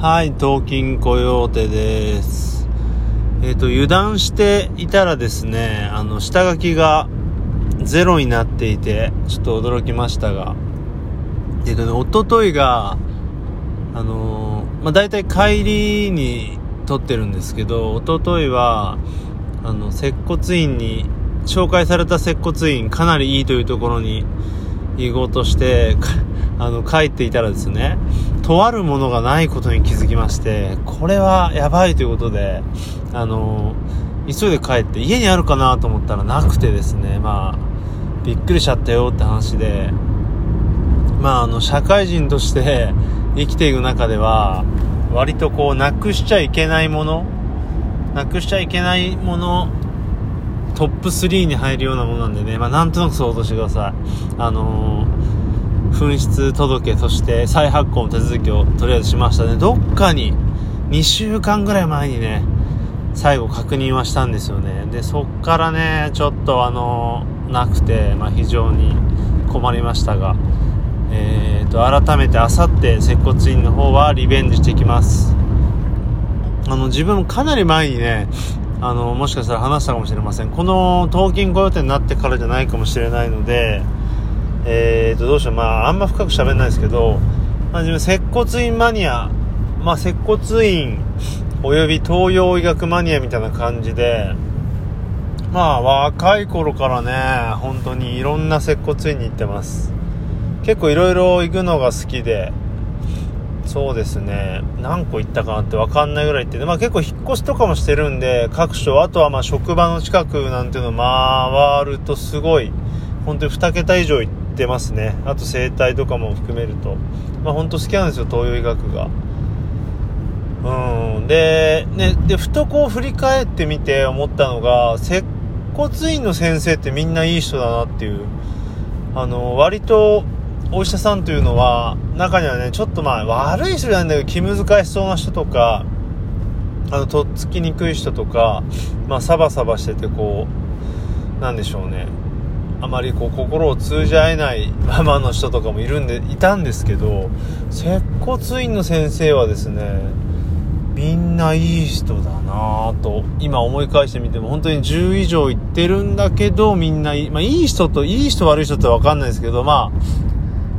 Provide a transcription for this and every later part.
はい、東京コヨーテです。えっ、と、油断していたらですね、あの、下書きがゼロになっていて、ちょっと驚きましたが、えっ、とね、おとといが、あのーまあ、大体帰りに撮ってるんですけど、おとといは、あの、接骨院に、紹介された接骨院、かなりいいというところに行こうとして、あの、帰っていたらですね、とあるものがないことに気づきまして、これはやばいということで、あの、急いで帰って、家にあるかなと思ったらなくてですね、まあ、びっくりしちゃったよって話で、まあ、あの、社会人として生きていく中では、割とこう、なくしちゃいけないもの、なくしちゃいけないもの、トップ3に入るようなものなんでね、まあ、なんとなく想像してください。あのー紛失届、そして再発行の手続きをとりあえずしましたね。どっかに、2週間ぐらい前にね、最後確認はしたんですよね。で、そっからね、ちょっとあのなくて、まあ、非常に困りましたが、えーと、改めてあさって接骨院の方はリベンジしていきます。あの、自分もかなり前にね、あの、もしかしたら話したかもしれません。この、東京御用店になってからじゃないかもしれないので、えーと、どうしよう。まあ、あんま深く喋んないですけど、まあ、自分、接骨院マニア、まあ、接骨院、および東洋医学マニアみたいな感じで、まあ、若い頃からね、本当にいろんな接骨院に行ってます。結構いろいろ行くのが好きで、そうですね、何個行ったかなって分かんないぐらい行ってて、まあ結構引っ越しとかもしてるんで、各所、あとはま職場の近くなんていうの回るとすごい、本当に2桁以上行ってますね。あと整体とかも含めると。まあ本当好きなんですよ、東洋医学が。うん。で、ね、で、ふとこう振り返ってみて思ったのが、接骨院の先生ってみんないい人だなっていう。あの、割と、お医者さんというのは、中にはね、ちょっとまあ、悪い人じゃないんだけど、気難しそうな人とか、あの、とっつきにくい人とか、まあ、サバサバしてて、こう、なんでしょうね。あまりこう、心を通じ合えないままの人とかもいるんで、いたんですけど、接骨院の先生はですね、みんないい人だなぁと、今思い返してみても、本当に10以上行ってるんだけど、みんないい、まあ、いい人と、いい人悪い人ってわかんないですけど、ま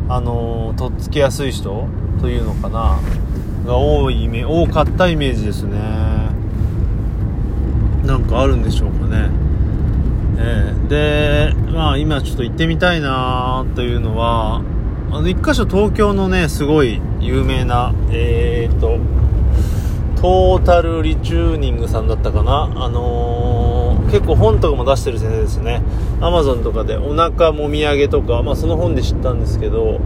あ、あのーとっつきやすい人というのかなが多いイメ多かったイメージですね。なんかあるんでしょうかね。ええ。でまあ今ちょっと行ってみたいなというのはあの一箇所東京のねすごい有名なえー、っとトータルリチューニングさんだったかな。あのー結構本とかも出してる先生ですね。アマゾンとかでお腹もみ上げとかまあその本で知ったんですけど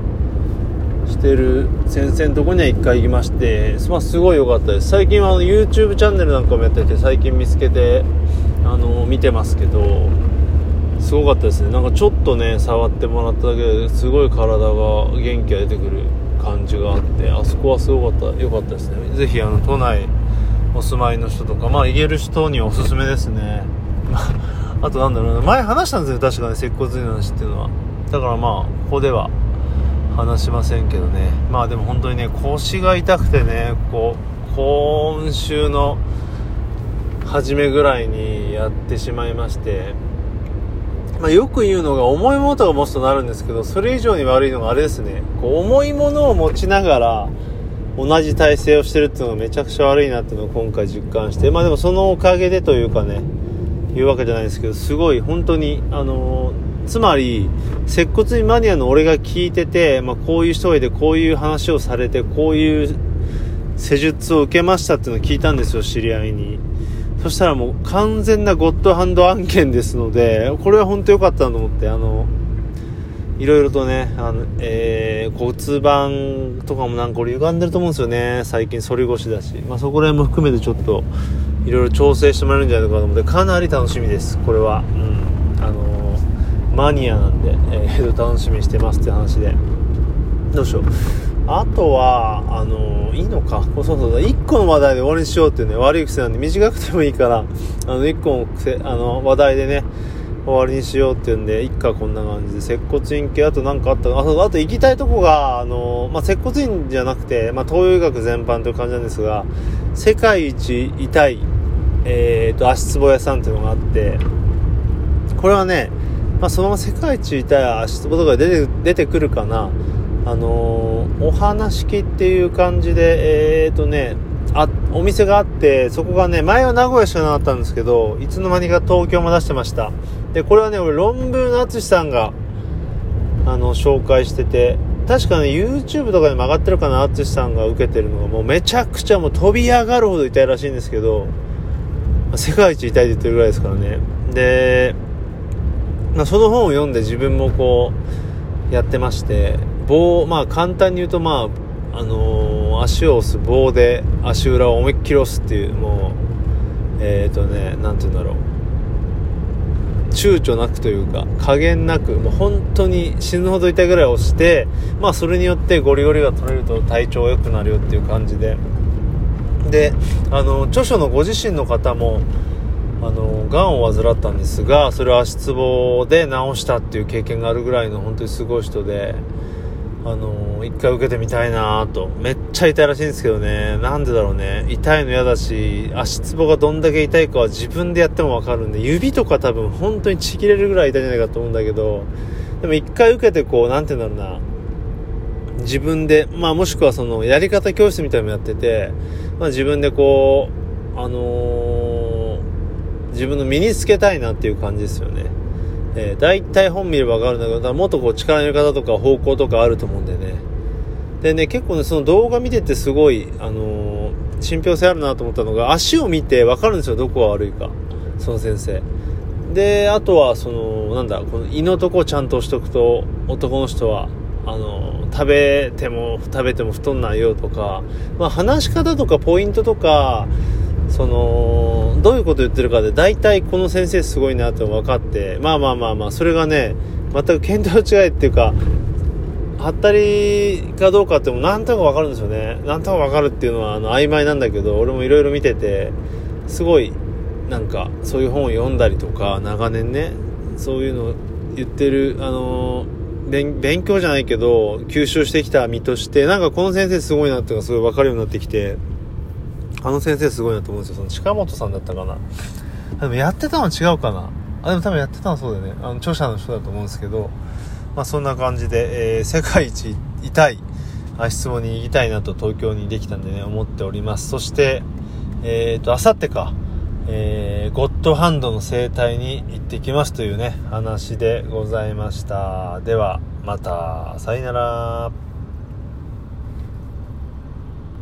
してる先生のとこには1回行きまして、まあ、すごい良かったです。最近はあの YouTube チャンネルなんかもやってて最近見つけてあの見てますけどすごかったですね。なんかちょっとね触ってもらっただけですごい体が元気が出てくる感じがあってあそこはすごかった良かったですね。ぜひあの都内お住まいの人とかまあ行ける人におすすめですね。あ あとなんだろうな前話したんですよ確かね接骨院の話っていうのは。だからまあここでは話しませんけどね。まあでも本当にね腰が痛くてねこう今週の初めぐらいにやってしまいまして。まあ、よく言うのが重いものとか持つとなるんですけどそれ以上に悪いのがあれですね。こう重いものを持ちながら同じ体勢をしてるっていうのがめちゃくちゃ悪いなっていうのを今回実感してまあでもそのおかげでというかねいうわけじゃないですけどすごい本当にあのーつまり接骨院マニアの俺が聞いてて、まあ、こういう人がいてこういう話をされてこういう施術を受けましたっていうのを聞いたんですよ知り合いに。そしたらもう完全なゴッドハンド案件ですのでこれは本当良かったなと思ってあのいろいろとねあの、えー骨盤とかもなんかこれ歪んでると思うんですよね。最近反り腰だし、まあ、そこら辺も含めてちょっといろいろ調整してもらえるんじゃないかと思ってかなり楽しみです。これは。うん。あのマニアなんで、えー、楽しみにしてますって話で。どうしよう。あとはあのいいのかそうそうそう1個の話題で終わりにしようっていうね悪い癖なんで短くてもいいからあの1個の癖あの話題でね終わりにしようっていうんで、一家こんな感じで、接骨院系、あと何かあったあと、あと行きたいとこが、あの、まあ、接骨院じゃなくて、まあ、東洋医学全般という感じなんですが、世界一痛い、えっ、と、足つぼ屋さんっていうのがあって、これはね、まあ、そのまま世界一痛い足つぼとか出て出てくるかな。あのー、お話きっていう感じで、えっ、とね、あ、お店があって、そこがね、前は名古屋しかなかったんですけど、いつの間にか東京も出してました。で、これはね、俺論文の淳さんが、あの、紹介してて、確かね、YouTube とかで曲がってるかな、淳さんが受けてるのが、もうめちゃくちゃもう飛び上がるほど痛いらしいんですけど、世界一痛いって言ってるぐらいですからね。で、まあ、その本を読んで自分もこう、やってまして、棒、まあ簡単に言うとまあ、あのー、足を押す棒で足裏を思いっきり押すっていう、もう、えっ、ー、とね、なんて言うんだろう。躊躇なくというか、加減なく、もう本当に死ぬほど痛いぐらい押して、まあそれによってゴリゴリが取れると体調良くなるよっていう感じで。で、あの、著書のご自身の方も、あの、癌を患ったんですが、それを足つぼで治したっていう経験があるぐらいの本当にすごい人で、あの、一回受けてみたいなと。めっちゃ痛いらしいんですけどね。なんでだろうね。痛いの嫌だし、足つぼがどんだけ痛いかは自分でやってもわかるんで、指とか多分本当にちぎれるぐらい痛いんじゃないかと思うんだけど、でも一回受けてこう、なんて言うんだろうな。自分で、まあもしくはその、やり方教室みたいなのやってて、まあ自分でこう、あのー、自分の身につけたいなっていう感じですよね。えー、大体本見ればわかるんだけど、もっとこう力の入れ方とか方向とかあると思うんでね。でね、結構ね、その動画見ててすごい、あのー、信憑性あるなと思ったのが、足を見てわかるんですよ、どこが悪いか。その先生。で、あとは、その、なんだ、この胃のとこちゃんと押しとくと、男の人は、あの、食べても、食べても太んないよとか、まあ話し方とかポイントとか、その、どういうこと言ってるかで、大体この先生すごいなって分かって、まあまあまあまあ、それがね、全く見当違いっていうか、はったりかどうかってもなんとなく分かるんですよね。なんとなく分かるっていうのはあの曖昧なんだけど、俺もいろいろ見てて、すごい、なんか、そういう本を読んだりとか、長年ね、そういうの言ってる、あの勉、勉強じゃないけど、吸収してきた身として、なんかこの先生すごいなっていうのがすごい分かるようになってきて、あの先生すごいなと思うんですよ。その近本さんだったかな。でもやってたの違うかな。あ、でも多分やってたのはそうだよね。あの、著者の人だと思うんですけど、まあそんな感じで、えー、世界一痛い足つぼに行きたいなと東京にできたんでね、思っております。そして、えっ、ー、と、あさってか、えー、ゴッドハンドの生態に行ってきますというね、話でございました。では、また、さよなら。